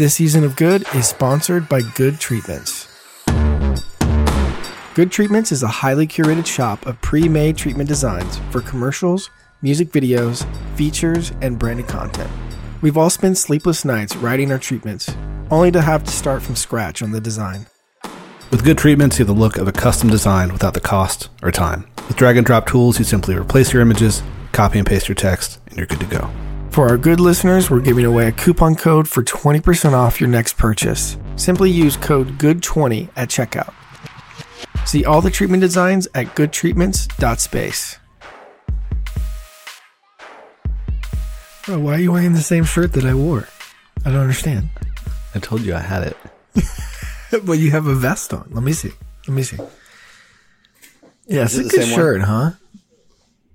This season of Good is sponsored by Good Treatments. Good Treatments is a highly curated shop of pre made treatment designs for commercials, music videos, features, and branded content. We've all spent sleepless nights writing our treatments, only to have to start from scratch on the design. With good treatments, you have the look of a custom design without the cost or time. With drag and drop tools, you simply replace your images, copy and paste your text, and you're good to go. For our good listeners, we're giving away a coupon code for 20% off your next purchase. Simply use code GOOD20 at checkout. See all the treatment designs at goodtreatments.space. Bro, why are you wearing the same shirt that I wore? I don't understand. I told you I had it. but you have a vest on. Let me see. Let me see. Yeah, it's Is a it good shirt, huh?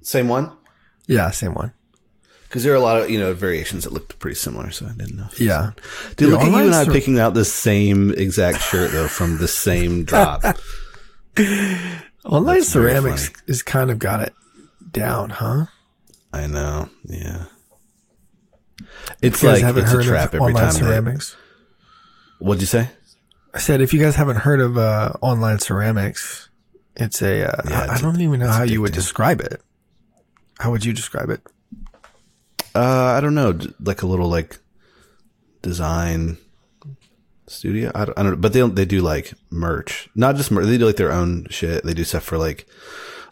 Same one? Yeah, same one. Because there are a lot of you know variations that looked pretty similar, so I didn't know. Yeah. Dude, Dude, look at you and I cer- picking out the same exact shirt though from the same drop. Online That's ceramics is kind of got it down, huh? I know. Yeah. It's like it's a trap every online time. ceramics. What'd you say? I said, if you guys haven't heard of uh, online ceramics, it's a. Uh, Yeah, I- I don't even know it's how you would describe it. How would you describe it? Uh, I don't know, like a little like design studio. I don't, I don't know, but they they do like merch, not just merch. They do like their own shit. They do stuff for like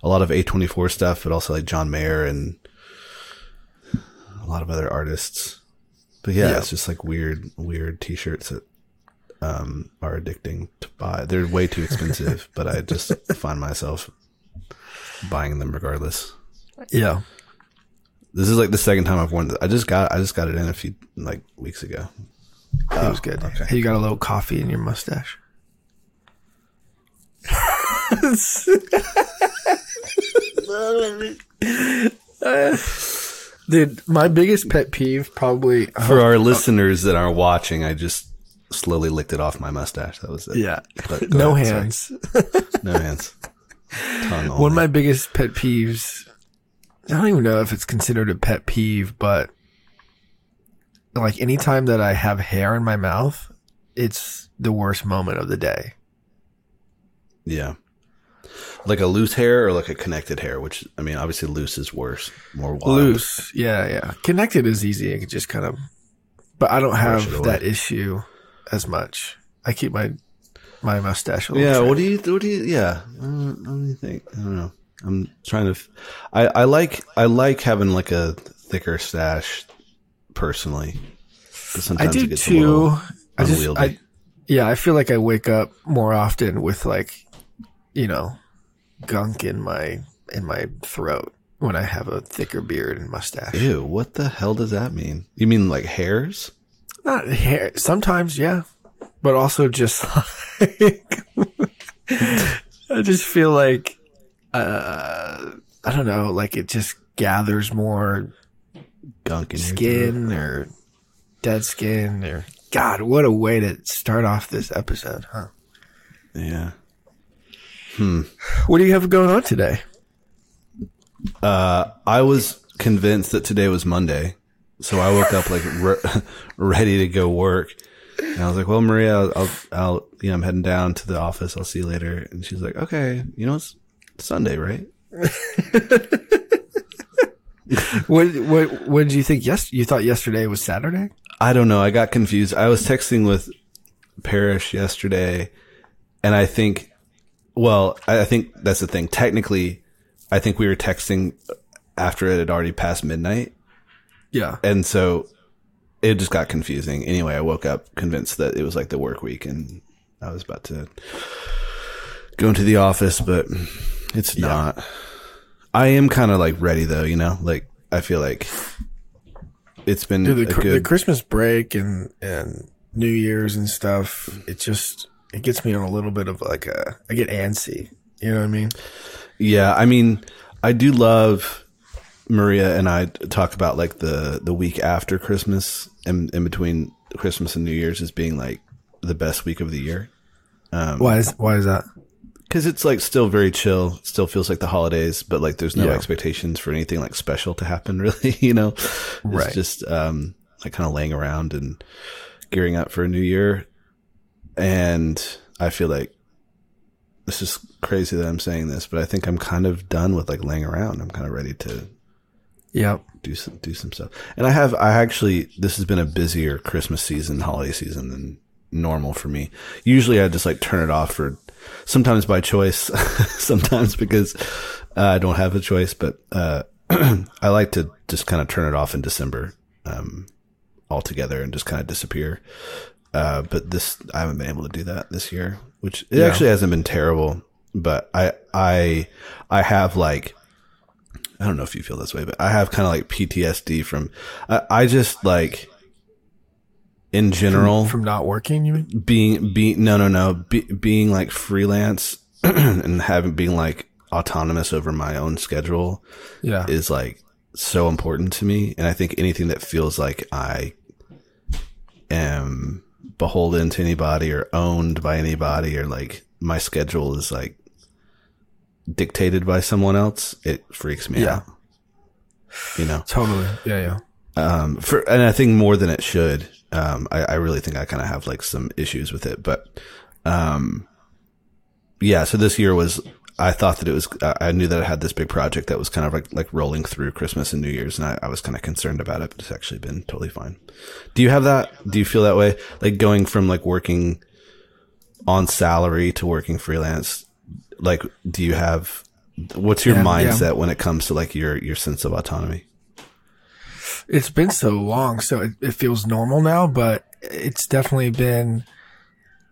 a lot of A twenty four stuff, but also like John Mayer and a lot of other artists. But yeah, Yeah. it's just like weird, weird t shirts that um are addicting to buy. They're way too expensive, but I just find myself buying them regardless. Yeah. This is like the second time I've worn it. I just got I just got it in a few like weeks ago. It was um, good. okay. Hey, you got a little coffee in your mustache. Dude, my biggest pet peeve probably. For uh, our listeners that aren't watching, I just slowly licked it off my mustache. That was it. yeah. No ahead, hands. No hands. Tongue One of my biggest pet peeves. I don't even know if it's considered a pet peeve, but like anytime that I have hair in my mouth, it's the worst moment of the day. yeah. Like a loose hair or like a connected hair, which I mean, obviously loose is worse, more wild. Loose, yeah, yeah. Connected is easy. I could just kind of, but I don't have that issue as much. I keep my my mustache. A little Yeah. trim. What do you? What do you? Yeah. Uh, what do you think? I don't know. I'm trying to. f- I I like I like having like a thicker stash, personally. But I do too. I just. I, yeah, I feel like I wake up more often with like, you know, gunk in my in my throat when I have a thicker beard and mustache. Ew, what the hell does that mean? You mean like hairs? Not hair. Sometimes, yeah, but also just like I just feel like uh, I don't know, like it just gathers more Gunk in skin or dead skin or God. What a way to start off this episode, huh? Yeah. Hmm. What do you have going on today? Uh, I was convinced that today was Monday, so I woke up like re- ready to go work. And I was like, "Well, Maria, I'll, I'll, I'll, you know, I'm heading down to the office. I'll see you later." And she's like, "Okay, you know, it's Sunday, right?" What what what did you think? Yes, you thought yesterday was Saturday. I don't know. I got confused. I was texting with Parrish yesterday, and I think, well, I I think that's the thing. Technically, I think we were texting after it had already passed midnight. Yeah, and so it just got confusing. Anyway, I woke up convinced that it was like the work week, and I was about to go into the office, but it's not. I am kind of like ready though, you know. Like I feel like it's been Dude, a the, cr- the. Christmas break and and New Year's and stuff. It just it gets me on a little bit of like a I get antsy. You know what I mean? Yeah, I mean, I do love Maria and I talk about like the the week after Christmas and in between Christmas and New Year's as being like the best week of the year. Um, why is why is that? Because it's like still very chill. Still feels like the holidays, but like there's no Yeah. expectations for anything like special to happen. Really, you know, it's Right. just um like kind of laying around and gearing up for a new year, and I feel like this is crazy that I'm saying this, but I think I'm kind of done with like laying around. I'm kind of ready to yeah, do some do some stuff. And I have I actually this has been a busier Christmas season, holiday season than normal for me. Usually I just like turn it off for sometimes by choice, sometimes because uh, I don't have a choice, but uh, I like to just kind of turn it off in December um, altogether and just kind of disappear. Uh, but this I haven't been able to do that this year, which it Yeah. actually hasn't been terrible. But I I I have like I don't know if you feel this way, but I have kind of like PTSD from I, I just like in general From not working, you mean? being being no no no be, being like freelance and having being like autonomous over my own schedule Yeah. is like so important to me and i think anything that feels like i am beholden to anybody or owned by anybody or like my schedule is like dictated by someone else it freaks me Yeah. out you know totally. Yeah, yeah. Um for and i think more than it should um i, I really think i kind of have like some issues with it but um yeah so this year was i thought that it was i I knew that i had this big project that was kind of like like rolling through christmas and new year's and i, I was kind of concerned about it but it's actually been totally fine. Do you have that? Do you feel that way? Like going from like working on salary to working freelance like do you have what's your Yeah, yeah. mindset when it comes to like your your sense of autonomy It's been so long, so it, it feels normal now, but it's definitely been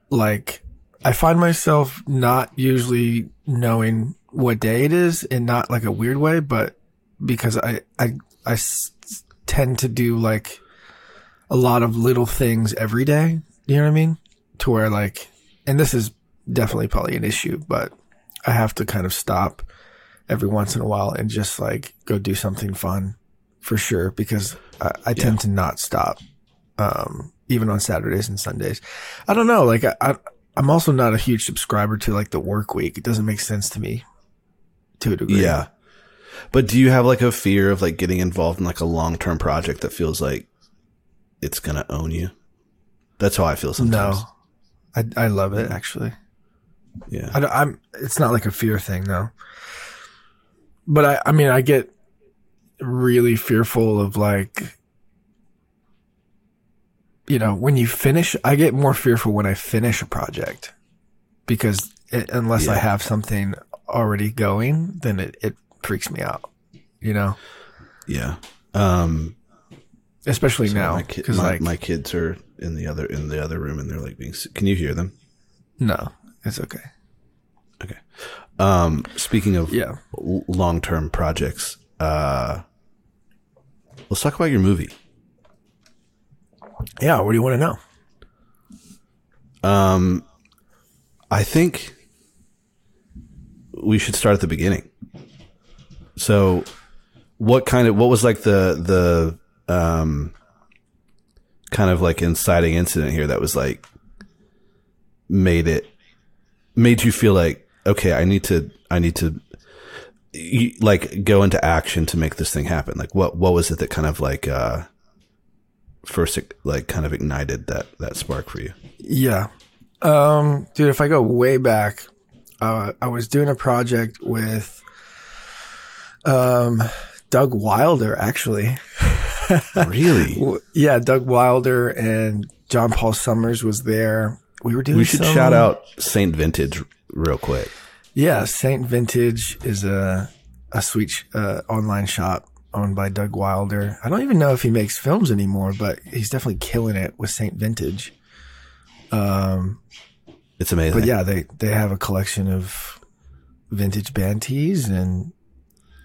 like I find myself not usually knowing what day it is and not like a weird way, but because I, I, I s- tend to do like a lot of little things every day. You know what I mean? To where like, and this is definitely probably an issue, but I have to kind of stop every once in a while and just like go do something fun for sure because I, I tend to not stop, um, even on Saturdays and Sundays. I don't know. Like I, I, I'm also not a huge subscriber to like the work week. It doesn't make sense to me to a degree. Yeah. But do you have like a fear of like getting involved in like a long term project that feels like it's gonna own you? That's how I feel sometimes. No, I, I love it actually. Yeah. I, don't- I'm, it's not like a fear thing though. But I, I mean, I get really fearful of like, you know, when you finish, I get more fearful when I finish a project because it, unless I have something already going, then it, it freaks me out, you know, Yeah. Um especially so now because my, like, my kids are in the other in the other room and they're like being can you hear them? no, it's okay. Okay. Um speaking of Yeah. long term projects, uh let's talk about your movie. Yeah. What do you want to know? Um I think we should start at the beginning. So what kind of what was like the the um kind of like inciting incident here that was like made it made you feel like okay, I need to I need to you, like go into action to make this thing happen. Like what what was it that kind of like uh first like kind of ignited that that spark for you? Yeah. Um, dude, if I go way back, uh, I was doing a project with, um, Doug Wilder, actually. Really? Yeah, Doug Wilder and John Paul Summers was there. We were doing We should some- shout out Saint Vintage real quick. Yeah, Saint Vintage is a, a sweet, sh- uh, online shop owned by Doug Wilder. I don't even know if he makes films anymore, but he's definitely killing it with Saint Vintage. Um, It's amazing. But yeah, they they have a collection of vintage band tees and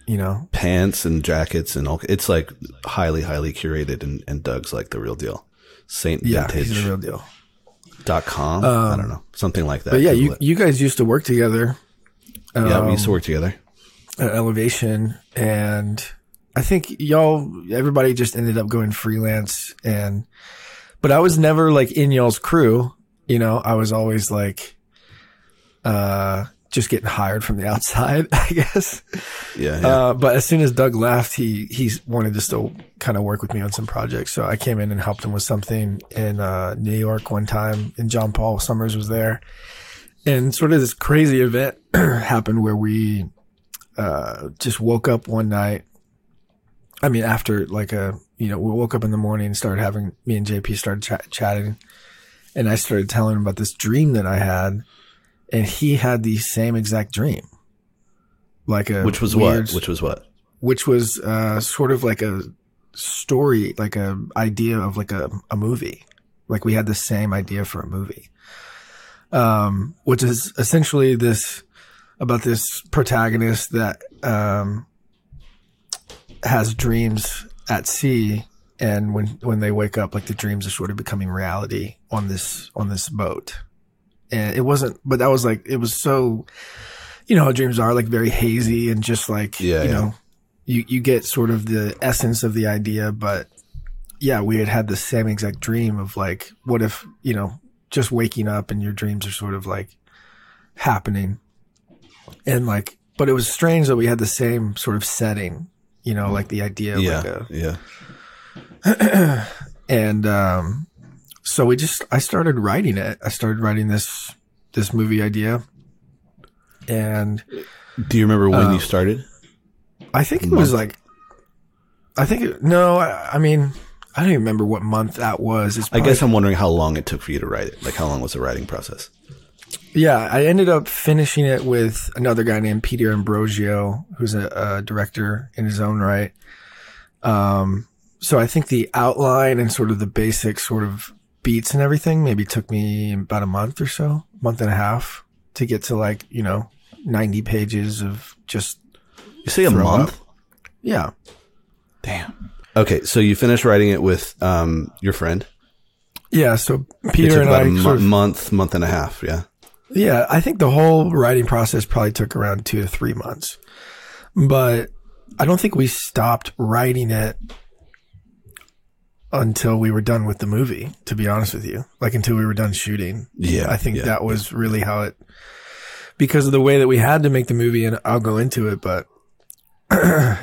you know, pants and jackets and all. It's like highly, highly curated, and, and Doug's like the real deal. Saint yeah, Vintage he's the real deal. dot com. I don't know, something like that. But yeah, Google you it. you guys used to work together yeah, we um, used to work together. at Elevation, and I think y'all everybody just ended up going freelance. And but I was never like in y'all's crew. You know, I was always like, uh, just getting hired from the outside, I guess. Yeah. yeah. Uh, but as soon as Doug left, he he wanted to still kind of work with me on some projects. So I came in and helped him with something in uh, New York one time, and John Paul Summers was there, and sort of this crazy event happened where we uh, just woke up one night. I mean, after like a you know, we woke up in the morning and started having me and JP started ch- chatting, and I started telling him about this dream that I had, and he had the same exact dream, like a Which was weird- what? Which was what? which was uh, sort of like a story, like a idea of like a, a movie. Like we had the same idea for a movie, um, which is essentially this about this protagonist that um, has dreams at sea, and when when they wake up, like the dreams are sort of becoming reality on this on this boat. And it wasn't, but that was like it was so, you know, how dreams are like very hazy and just like Yeah, you yeah. know, you you get sort of the essence of the idea, but yeah, we had had the same exact dream of like, what if you know, just waking up and your dreams are sort of like happening, and like, but it was strange that we had the same sort of setting, you know, like the idea of Yeah. like a yeah. and um, so we just I started writing it. I started writing this this movie idea, and Do you remember when Uh, you started? I think it was like, I think it, no, I, I mean I don't even remember what month that was. It's I guess I'm wondering how long it took for you to write it. Like, how long was the writing process? yeah, I ended up finishing it with another guy named Peter Ambrosio, who's a, a director in his own right. Um, so I think the outline and sort of the basic sort of beats and everything maybe took me about a month or so, month and a half to get to like, you know, 90 pages of just, You say a month? up. yeah. Damn. Okay, so you finished writing it with um your friend. Yeah. So It Peter took and about I a sort of, month, month and a half. Yeah. Yeah, I think the whole writing process probably took around two to three months. But I don't think we stopped writing it until we were done with the movie, to be honest with you. Like until we were done shooting. Yeah, I think yeah, that was really how it, because of the way that we had to make the movie, and I'll go into it, but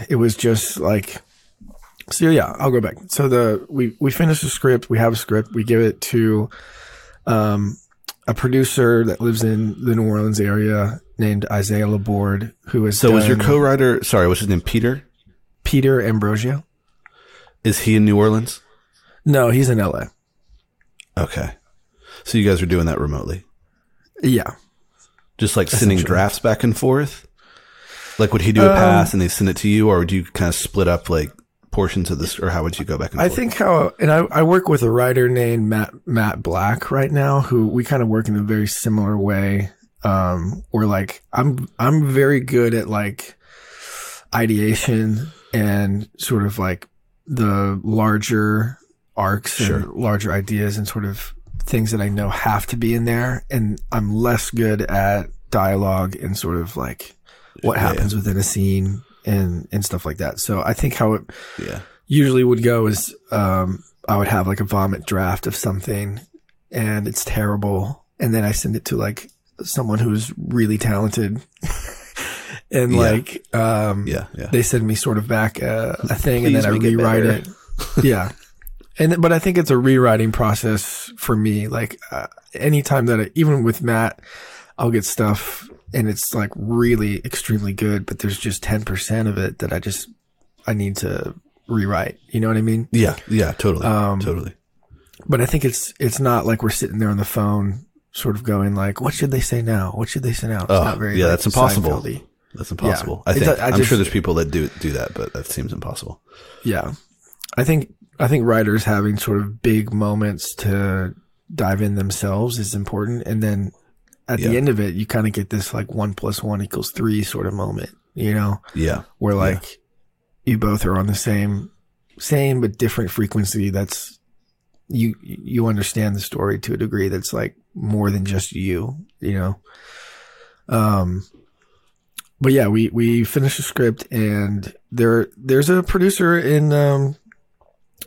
it was just like, so yeah, I'll go back. So the, we, we finished the script, we have a script, we give it to, um, a producer that lives in the New Orleans area named Isaiah Laborde, who is So was your co-writer? Sorry, what's his name? Peter. Peter Ambrosio? Is he in New Orleans? No, he's in LA. Okay. So you guys are doing that remotely, Yeah. just like sending drafts back and forth. Like, would he do a pass and they send it to you, or would you kind of split up like portions of this, or how would you go back and forth? I think how, and I, I work with a writer named Matt, Matt Black right now, who we kind of work in a very similar way. Um, where like, I'm, I'm very good at like ideation and sort of like the larger arcs Sure. and larger ideas and sort of things that I know have to be in there. And I'm less good at dialogue and sort of like what Yeah, happens within a scene and, and stuff like that. So I think how it, yeah. usually would go is um, I would have like a vomit draft of something and it's terrible. And then I send it to like someone who's really talented. and Yeah. like, um, Yeah, yeah. they send me sort of back a, a thing and then I make it rewrite it. yeah. And, but I think it's a rewriting process for me. Like, uh, anytime that I, even with Matt, I'll get stuff and it's like really extremely good, but there's just 10% of it that I just, I need to rewrite. You know what I mean? Yeah, yeah, totally, Um, totally. But I think it's, it's not like we're sitting there on the phone sort of going like, what should they say now? What should they say now? It's Oh, not very, yeah, like, that's impossible. Seinfeld-y. That's impossible. I It's- think. I I'm sure there's people that do do that, but that seems impossible. Yeah. I think, I think writers having sort of big moments to dive in themselves is important. And then at the end of it, you kind of get this like one plus one equals three sort of moment, you know, Yeah, where like you both are on the same, same but different frequency. That's you, you understand the story to a degree that's like more than just you, you know? Um, but yeah, we, we finished the script and there, there's a producer in, um,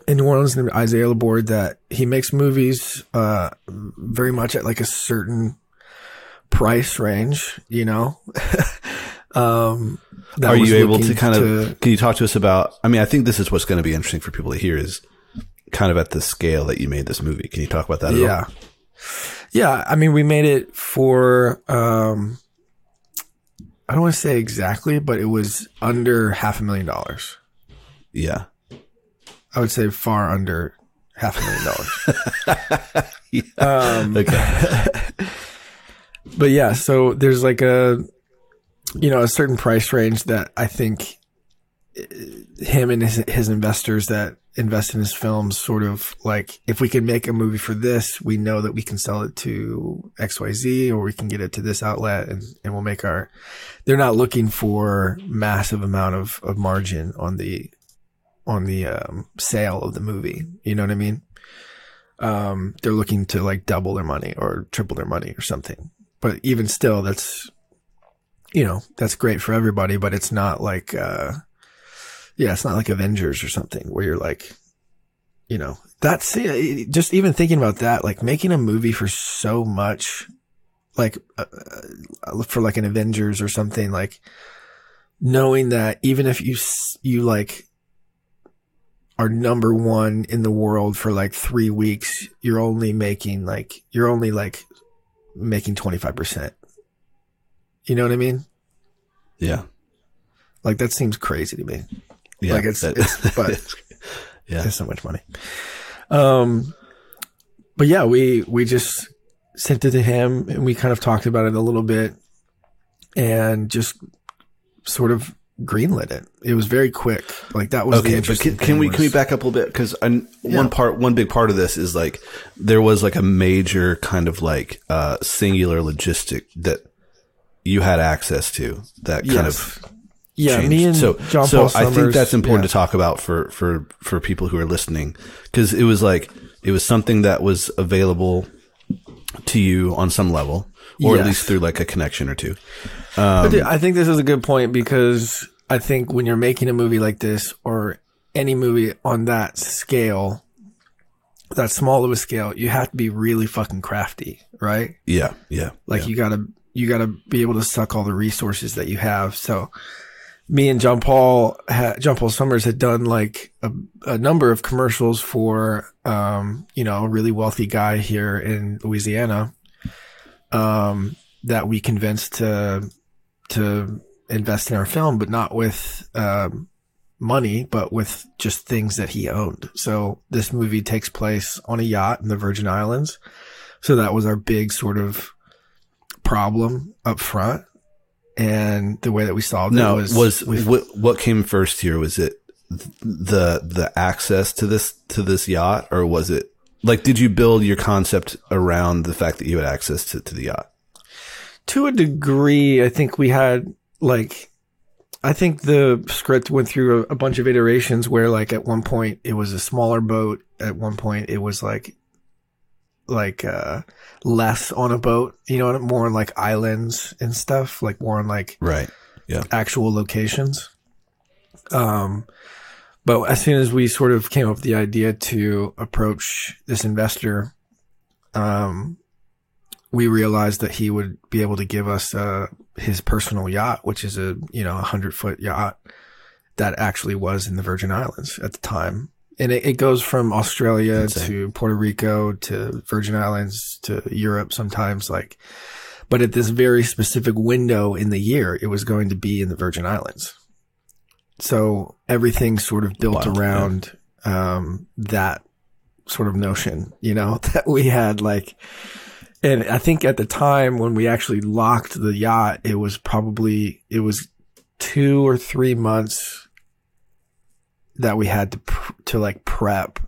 in New Orleans named Isaiah Laborde that he makes movies, uh, very much at like a certain price range, you know. um, Are you able to kind of? Can you talk to us about? I mean, I think this is what's going to be interesting for people to hear is kind of at the scale that you made this movie. Can you talk about that? At yeah, yeah. I mean, we made it for. Um, I don't want to say exactly, but it was under half a million dollars. Yeah. I would say far under half a million dollars. Um, Okay. but yeah, so there's like a, you know, a certain price range that I think uh, him and his, his investors that invest in his films sort of like, if we can make a movie for this, we know that we can sell it to XYZ or we can get it to this outlet and, and we'll make our, they're not looking for massive amount of, of margin on the, on the, um, sale of the movie. You know what I mean? Um, they're looking to like double their money or triple their money or something. But even still, that's, you know, that's great for everybody, but it's not like, uh, yeah, it's not like Avengers or something where you're like, you know, that's just even thinking about that, like making a movie for so much, like uh, uh, for like an Avengers or something, like knowing that even if you you like are number one in the world for like three weeks, you're only making like you're only like making twenty five percent. You know what I mean? Yeah. Like that seems crazy to me. Yeah. Like, it's- that- it's- but- yeah. There's so much money. Um, but yeah, we we just sent it to him and we kind of talked about it a little bit and just sort of greenlit it. It was very quick. Like that was the Okay, but can, can we thing can we back up a little bit because Yeah. one part one big part of this is like there was like a major kind of like uh singular logistic that you had access to that kind of yeah, changed. me and so John so Paul I think that's important yeah. to talk about for for for people who are listening because it was like it was something that was available to you on some level or at least through like a connection or two. But dude, I think this is a good point because I think when you're making a movie like this or any movie on that scale, that small of a scale, you have to be really fucking crafty, right? Yeah, yeah, Like yeah. you gotta, you gotta be able to suck all the resources that you have. So me and John Paul, ha- John Paul Summers had done like a, a number of commercials for, um, you know, a really wealthy guy here in Louisiana, um, that we convinced to, to invest in our film, but not with, um, money, but with just things that he owned. So this movie takes place on a yacht in the Virgin Islands. So that was our big sort of problem up front. And the way that we solved No, it was, was, what, what came first here? Was it the the access to this to this yacht, or was it like did you build your concept around the fact that you had access to, to the yacht? to a degree, I think we had like, I think the script went through a, a bunch of iterations where like at one point it was a smaller boat. At one point it was like, like, uh, less on a boat, you know, more on like islands and stuff, like more on like Right. Yeah. actual locations. Um, but as soon as we sort of came up with the idea to approach this investor, um, we realized that he would be able to give us uh, his personal yacht, which is a you know a hundred foot yacht that actually was in the Virgin Islands at the time, and it, it goes from Australia Insane. to Puerto Rico to Virgin Islands to Europe sometimes, like. But at this very specific window in the year, it was going to be in the Virgin Islands. So everything sort of built Wild, yeah. around um, that sort of notion, you know, that we had like, and I think at the time when we actually locked the yacht, it was probably, it was two or three months that we had to, to like prep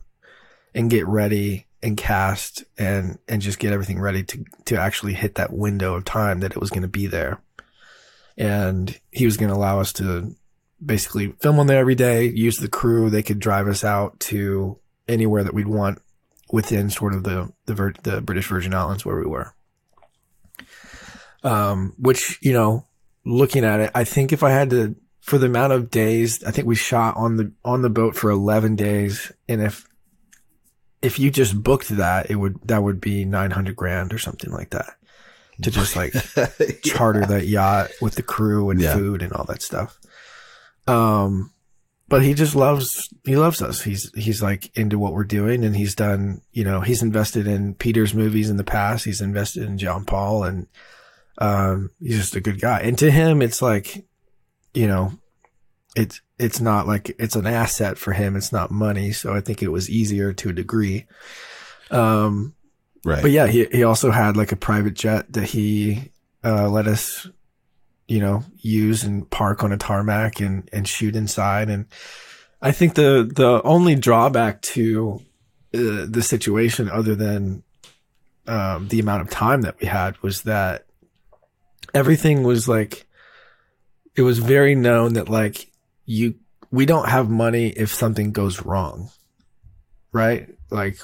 and get ready and cast and, and just get everything ready to, to actually hit that window of time that it was going to be there. And he was going to allow us to basically film on there every day, use the crew. They could drive us out to anywhere that we'd want within sort of the the, Vir- the British Virgin Islands where we were. Um, which you know, looking at it, I think if I had to, for the amount of days, I think we shot on the on the boat for eleven days, and if if you just booked that, it would that would be nine hundred grand or something like that. to just like charter that yacht with the crew and Yeah. food and all that stuff. Um, but he just loves he loves us. He's he's like into what we're doing, and he's done. You know, he's invested in Peter's movies in the past. He's invested in John Paul, and um, he's just a good guy. And to him, it's like, you know, it's it's not like it's an asset for him. It's not money. So I think it was easier to a degree. Um, Right. but yeah, he he also had like a private jet that he uh, let us, you know, use and park on a tarmac and and shoot inside. And I think the the only drawback to uh, the situation, other than um, the amount of time that we had, was that everything was like it was very known that like you we don't have money if something goes wrong, right? Like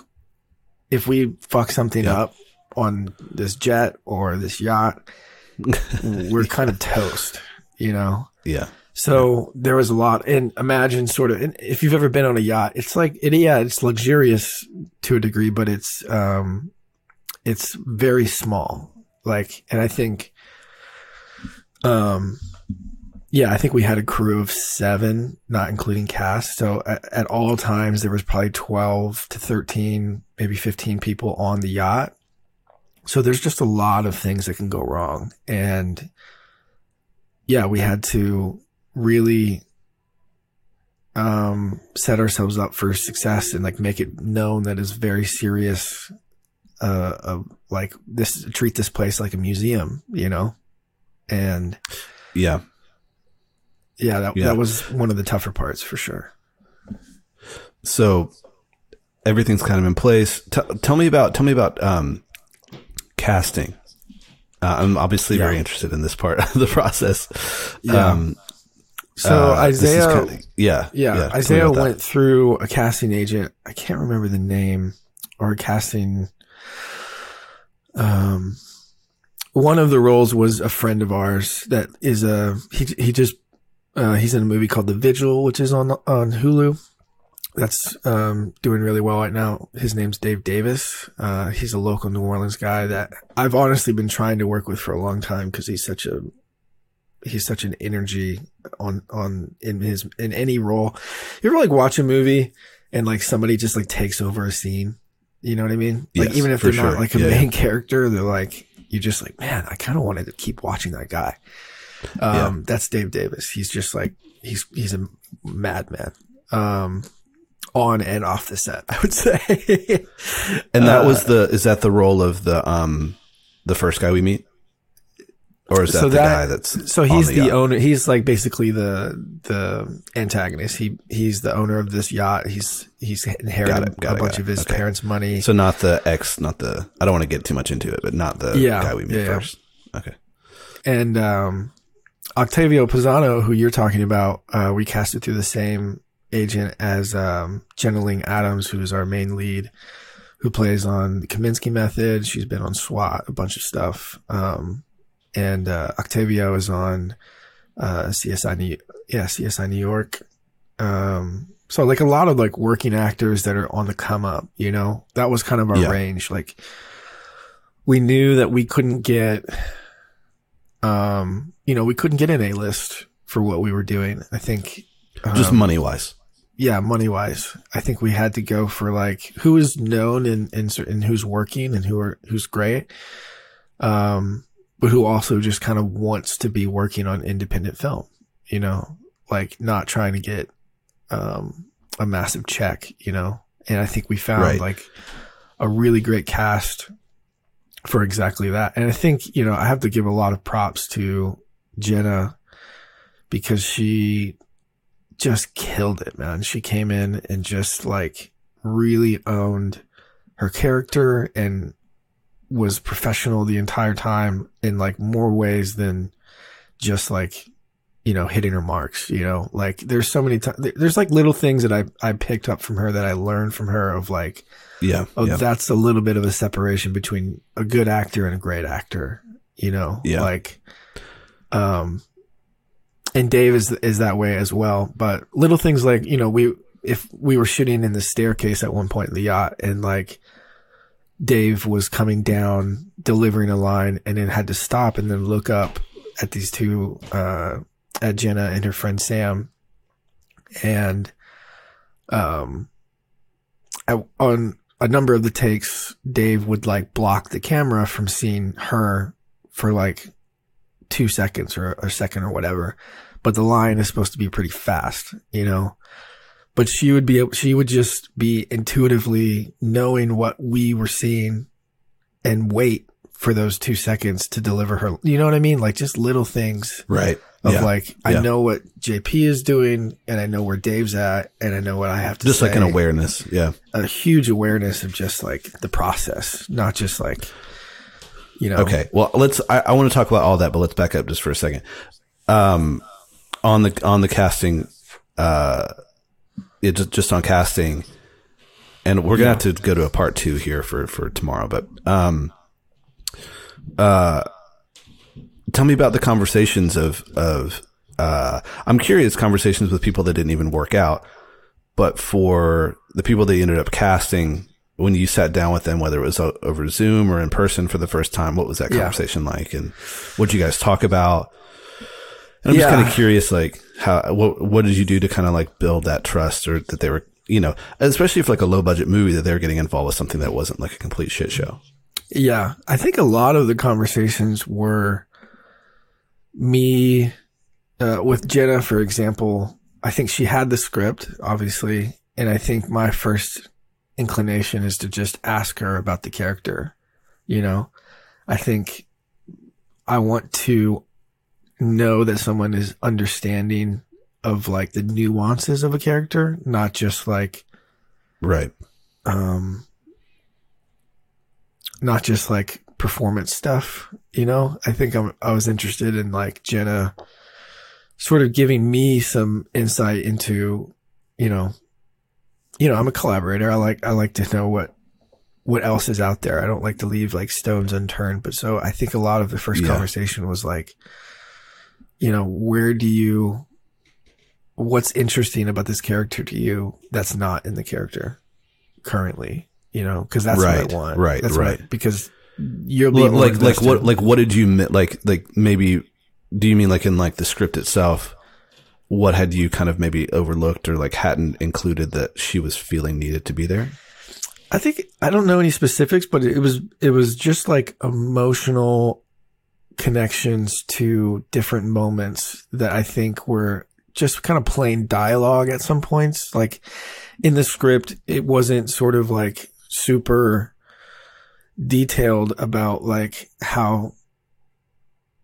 if we fuck something Yeah. up on this jet or this yacht, we're kind of toast, you know? yeah. So there was a lot and imagine sort of, and if you've ever been on a yacht, it's like, it, yeah, it's luxurious to a degree, but it's, um, it's very small. Like, and I think, um, yeah, I think we had a crew of seven, not including cast. So at, at all times, there was probably 12 to 13, maybe 15 people on the yacht. So there's just a lot of things that can go wrong. And yeah, we had to really um set ourselves up for success and like make it known that it's very serious uh of like this treat this place like a museum, you know? And Yeah. yeah, that Yeah. that was one of the tougher parts for sure. So everything's kind of in place. T- tell me about tell me about um, casting. Uh, I'm obviously very interested in this part of the process. Yeah. Um, So uh, Isaiah kinda- yeah, Yeah, tell me Isaiah went through a casting agent. I can't remember the name or a casting. Um, one of the roles was a friend of ours that is a he. He just uh, he's in a movie called The Vigil, which is on on Hulu. That's um, doing really well right now. His name's Dave Davis. Uh, he's a local New Orleans guy that I've honestly been trying to work with for a long time because he's such a he's such an energy on on in his in any role. You ever like watch a movie and like somebody just like takes over a scene? You know what I mean? Like Yes, even if they're not like a Yeah, main character, they're like you're just like, man, I kind of wanted to keep watching that guy. Um, that's Dave Davis. He's just like he's he's a madman. Um, on and off the set, I would say. And that Uh, was the is that the role of the um the first guy we meet, or is that So the that- guy that's So he's the, yacht? owner. He's like basically the the antagonist. He he's the owner of this yacht. He's he's inherited Got it, got a it, bunch of his Okay. parents' money. So not the ex, not the. I don't want to get too much into it, but not the Yeah, guy we meet yeah, yeah. first. Okay. and um, Octavio Pisano, who you're talking about, uh, we casted through the same agent as um, Jenna Lyng Adams, who is our main lead, who plays on the Kominsky Method. She's been on SWAT, a bunch of stuff. Um, and uh, Octavio is on uh, CSI New, yeah, CSI New York. Um, so like a lot of like working actors that are on the come up, you know, that was kind of our Yeah. range. Like we knew that we couldn't get, um, you know, we couldn't get an A list for what we were doing. I think Just um, money wise. Yeah, money wise, I think we had to go for like who is known and and, and who's working and who are who's great, um, but who also just kind of wants to be working on independent film. You know, like not trying to get um, a massive check. You know, and I think we found Right. like a really great cast for exactly that. And I think you know I have to give a lot of props to Jenna because she just killed it, man. She came in and just like really owned her character and was professional the entire time in like more ways than just like you know hitting her marks you know like there's so many times there's like little things that i i picked up from her that i learned from her of like Yeah. oh yeah. that's a little bit of a separation between a good actor and a great actor you know Yeah. like um and dave is is that way as well but little things like you know we if we were shooting in the staircase at one point in the yacht and like Dave was coming down, delivering a line, and then had to stop and then look up at these two, uh, at Jenna and her friend Sam. And, um, at, on a number of the takes, Dave would like block the camera from seeing her for like two seconds or a second or whatever. But the line is supposed to be pretty fast, you know? But she would be, she would just be intuitively knowing what we were seeing and wait for those two seconds to deliver her. You know what I mean? Like just little things Right. of yeah. like, I Yeah. know what JP is doing and I know where Dave's at and I know what I have to do. just say like an awareness. Yeah. a huge awareness of just like the process, not just like, you know. Okay. Well, let's. I, I want to talk about all that, but let's back up just for a second. Um, on the on the casting, uh, it just just on casting, and we're gonna have to go to a part two here for for tomorrow. But um, uh, tell me about the conversations of of. Uh, I'm curious conversations with people that didn't even work out, but for the people that you ended up casting, when you sat down with them, whether it was over Zoom or in person for the first time, what was that Yeah. conversation like, and what did you guys talk about? And I'm just kind of curious, like how what what did you do to kind of like build that trust, or that they were, you know, especially for like a low budget movie that they were getting involved with something that wasn't like a complete shit show. Yeah. I think a lot of the conversations were me, uh, with Jenna, for example. I think she had the script, obviously. And I think my first inclination is to just ask her about the character. You know, I think I want to know that someone is understanding of like the nuances of a character, not just like, Right. um, not just like performance stuff, you know, I think I'm, I was interested in like Jenna sort of giving me some insight into, you know, you know, I'm a collaborator. I like, I like to know what, what else is out there. I don't like to leave like stones unturned. But so I think a lot of the first Yeah. conversation was like, you know, where do you, what's interesting about this character to you that's not in the character currently? You know, because that's Right, what I want. right, That's what I- right. because you're Well, like like what like what did you like like maybe do you mean like in like the script itself what had you kind of maybe overlooked or like hadn't included that she was feeling needed to be there I think I don't know any specifics, but it was it was just like emotional connections to different moments that I think were just kind of plain dialogue at some points. Like in the script, it wasn't sort of like super detailed about like how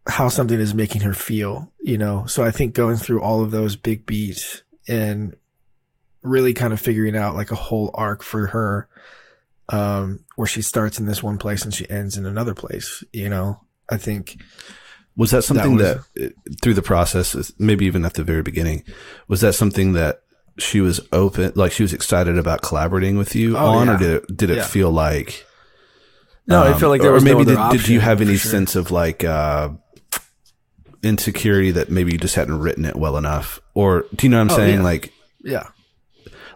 how something is making her feel, you know. So I think going through all of those big beats and really kind of figuring out like a whole arc for her um where she starts in this one place and she ends in another place, you know. I think was that something that, was- uh, through the process maybe even at the very beginning was that something that she was open like she was excited about collaborating with you Oh, on yeah. or did it did it Yeah. feel like no, I um, feel like there was maybe no did, did you have any sure. sense of like uh insecurity that maybe you just hadn't written it well enough or do you know what i'm Oh, saying yeah. like Yeah.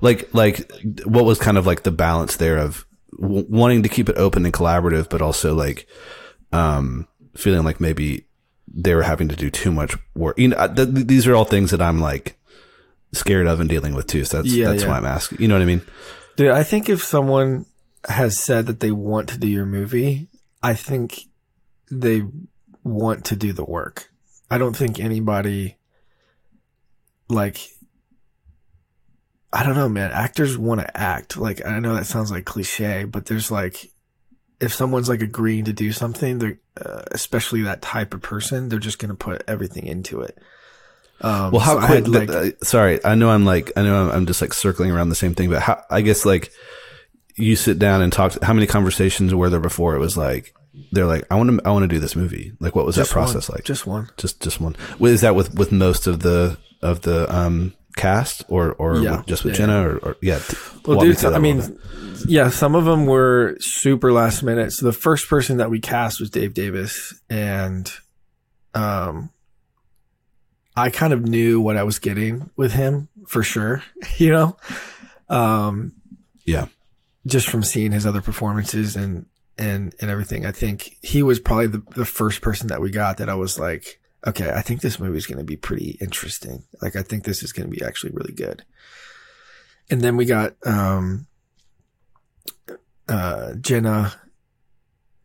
like like what was kind of like the balance there of w- wanting to keep it open and collaborative but also like um feeling like maybe they were having to do too much work you know th- th- these are all things that i'm like scared of and dealing with too so that's Yeah, that's yeah. why i'm asking you know what i mean Dude, I think if someone has said that they want to do your movie, I think they want to do the work. I don't think anybody like I don't know, man. Actors want to act. Like I know that sounds like cliche, but there's like if someone's like agreeing to do something, they're uh, especially that type of person, they're just going to put everything into it. Um, Well, how so quick? like, uh, sorry, I know I'm like I know I'm, I'm just like circling around the same thing, but how? I guess like you sit down and talk. How many conversations were there before it was like they're like I want to I want to do this movie. Like what was that just one. process like? Just one. just just one. Is that with with most of the of the um cast or or Yeah. with- just with Yeah. Jenna or, or yeah? Well, me dude, that I mean, yeah, some of them were super last minute. So the first person that we cast was Dave Davis, and um, I kind of knew what I was getting with him for sure. You know, um, Yeah. just from seeing his other performances and and and everything, I think he was probably the, the first person that we got that I was like, okay, I think this movie is going to be pretty interesting. Like, I think this is going to be actually really good. And then we got um, uh, Jenna,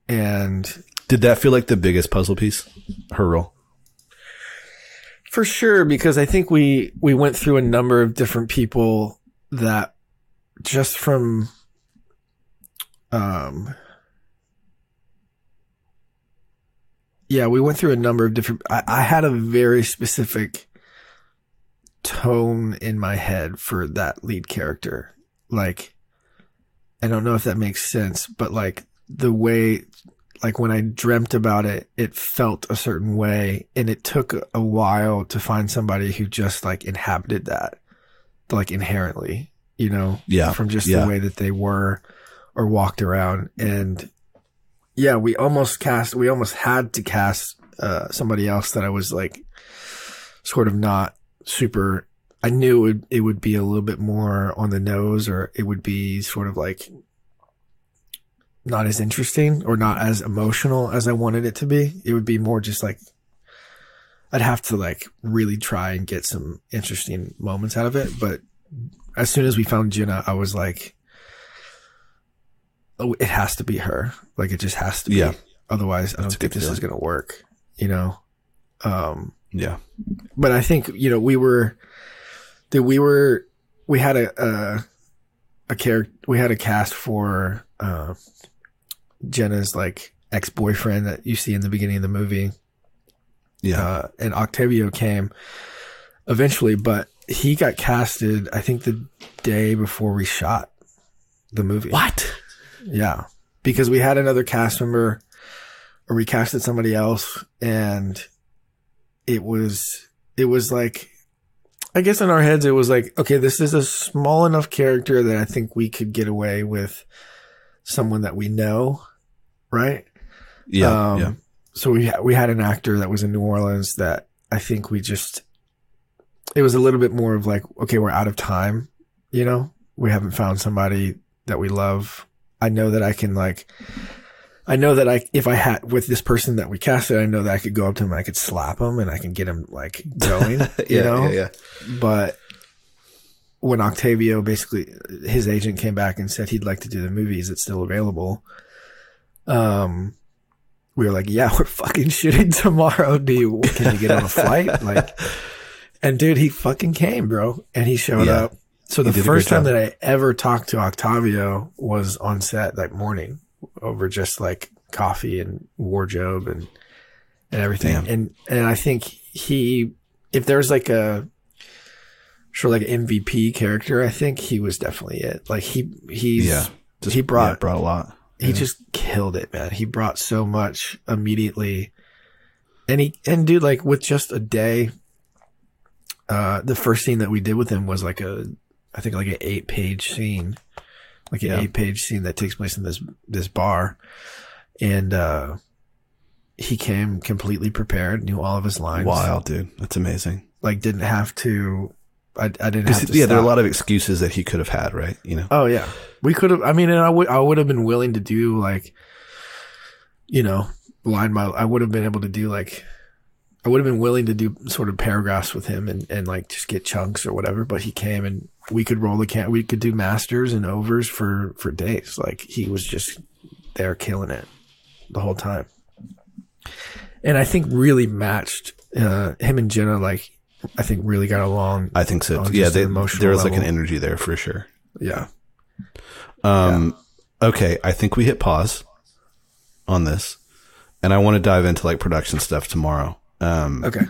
and Did that feel like the biggest puzzle piece? Her role. for sure because I think we we went through a number of different people that just from um yeah we went through a number of different I, I had a very specific tone in my head for that lead character like I don't know if that makes sense but like the way like when I dreamt about it, it felt a certain way, and it took a while to find somebody who just like inhabited that, like inherently, you know, Yeah. from just yeah. the way that they were or walked around. And yeah, we almost cast, we almost had to cast uh, somebody else that I was like, sort of not super. I knew it would, it would be a little bit more on the nose, or it would be sort of like not as interesting or not as emotional as I wanted it to be. It would be more just like I'd have to like really try and get some interesting moments out of it. But as soon as we found Jenna, I was like, it has to be her. Like it just has to be. Yeah. Otherwise, I don't think this is going to work, you know? Um, Yeah. but I think you know we were that we were we had a a, a character we had a cast for uh, Jenna's like ex boyfriend that you see in the beginning of the movie, Yeah. uh, and Octavio came eventually, but he got casted I think the day before we shot the movie. what? Yeah. Because we had another cast member or we casted somebody else and it was it was like I guess in our heads it was like, okay, this is a small enough character that I think we could get away with someone that we know, right? Yeah. Um, yeah. So we ha- we had an actor that was in New Orleans that I think we just it was a little bit more of like okay we're out of time, you know we haven't found somebody that we love. I know that I can like I know that I if I had with this person that we casted, I know that I could go up to him, and I could slap him, and I can get him like going, you know. yeah, yeah. But when Octavio basically his agent came back and said he'd like to do the movie, is it still available? Um, we were like, yeah, we're fucking shooting tomorrow. Do you can you get on a flight? Like, and dude, he fucking came, bro, and he showed Yeah. up. So the first time that I ever talked to Octavio was on set that morning over just like coffee and wardrobe and and everything. Damn. And and I think he if there's like a sure like an MVP character, I think he was definitely it. Like he he's Yeah. Just he brought yeah, brought a lot. he just killed it, man. He brought so much immediately. And he and dude, like with just a day, uh the first scene that we did with him was like a I think like an eight page scene. Like an Yeah. eight page scene that takes place in this this bar. And uh he came completely prepared, knew all of his lines. Wild, dude. That's amazing. Like didn't have to I, I didn't have to yeah, there are a lot of excuses that he could have had, right? You know. Oh yeah, we could have. I mean, and I would. I would have been willing to do like, you know, line by. I would have been able to do like, I would have been willing to do sort of paragraphs with him and and like just get chunks or whatever. But he came and we could roll the can. We could do masters and overs for for days. Like he was just there killing it the whole time. And I think really matched uh, him and Jenna. Like I think really got along. I think so. Yeah, they, there was like an energy there for sure. yeah. Um, okay, I think we hit pause on this, and I want to dive into like production stuff tomorrow. Um, Okay.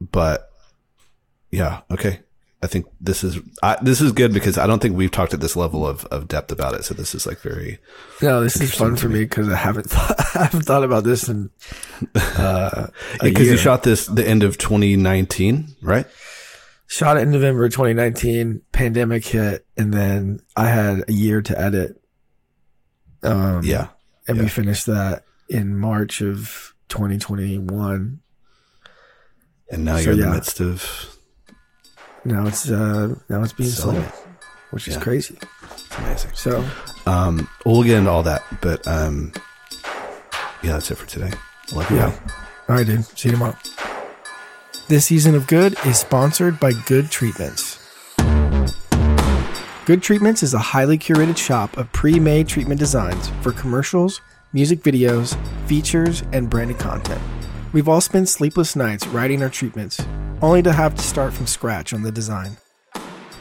but yeah, okay. I think this is I, this is good because I don't think we've talked at this level of, of depth about it. So this is like very No, this is fun for me because I haven't thought, I haven't thought about this in uh, because you shot this the end of 2019, right? shot it in November 2019. Pandemic hit, and then I had a year to edit. Um, Yeah, and we finished that in March of 2021. and now So, you're in the midst of Now it's uh, now it's being sold. it. which is Yeah. crazy. Amazing. So, Um, we'll get into all that, but um, yeah, that's it for today. Love you. yeah. All right, dude. See you tomorrow. This season of Good is sponsored by Good Treatments. Good Treatments is a highly curated shop of pre made treatment designs for commercials, music videos, features, and branded content. We've all spent sleepless nights writing our treatments, only to have to start from scratch on the design.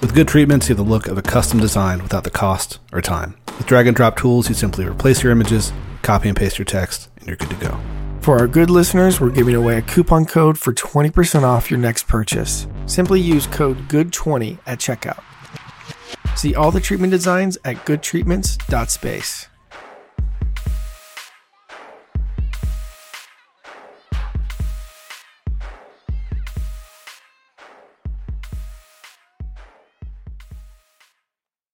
With good treatments, you have the look of a custom design without the cost or time. With drag and drop tools, you simply replace your images, copy and paste your text, and you're good to go. For our good listeners, we're giving away a coupon code for 20% off your next purchase. Simply use code GOOD20 at checkout. See all the treatment designs at goodtreatments.space.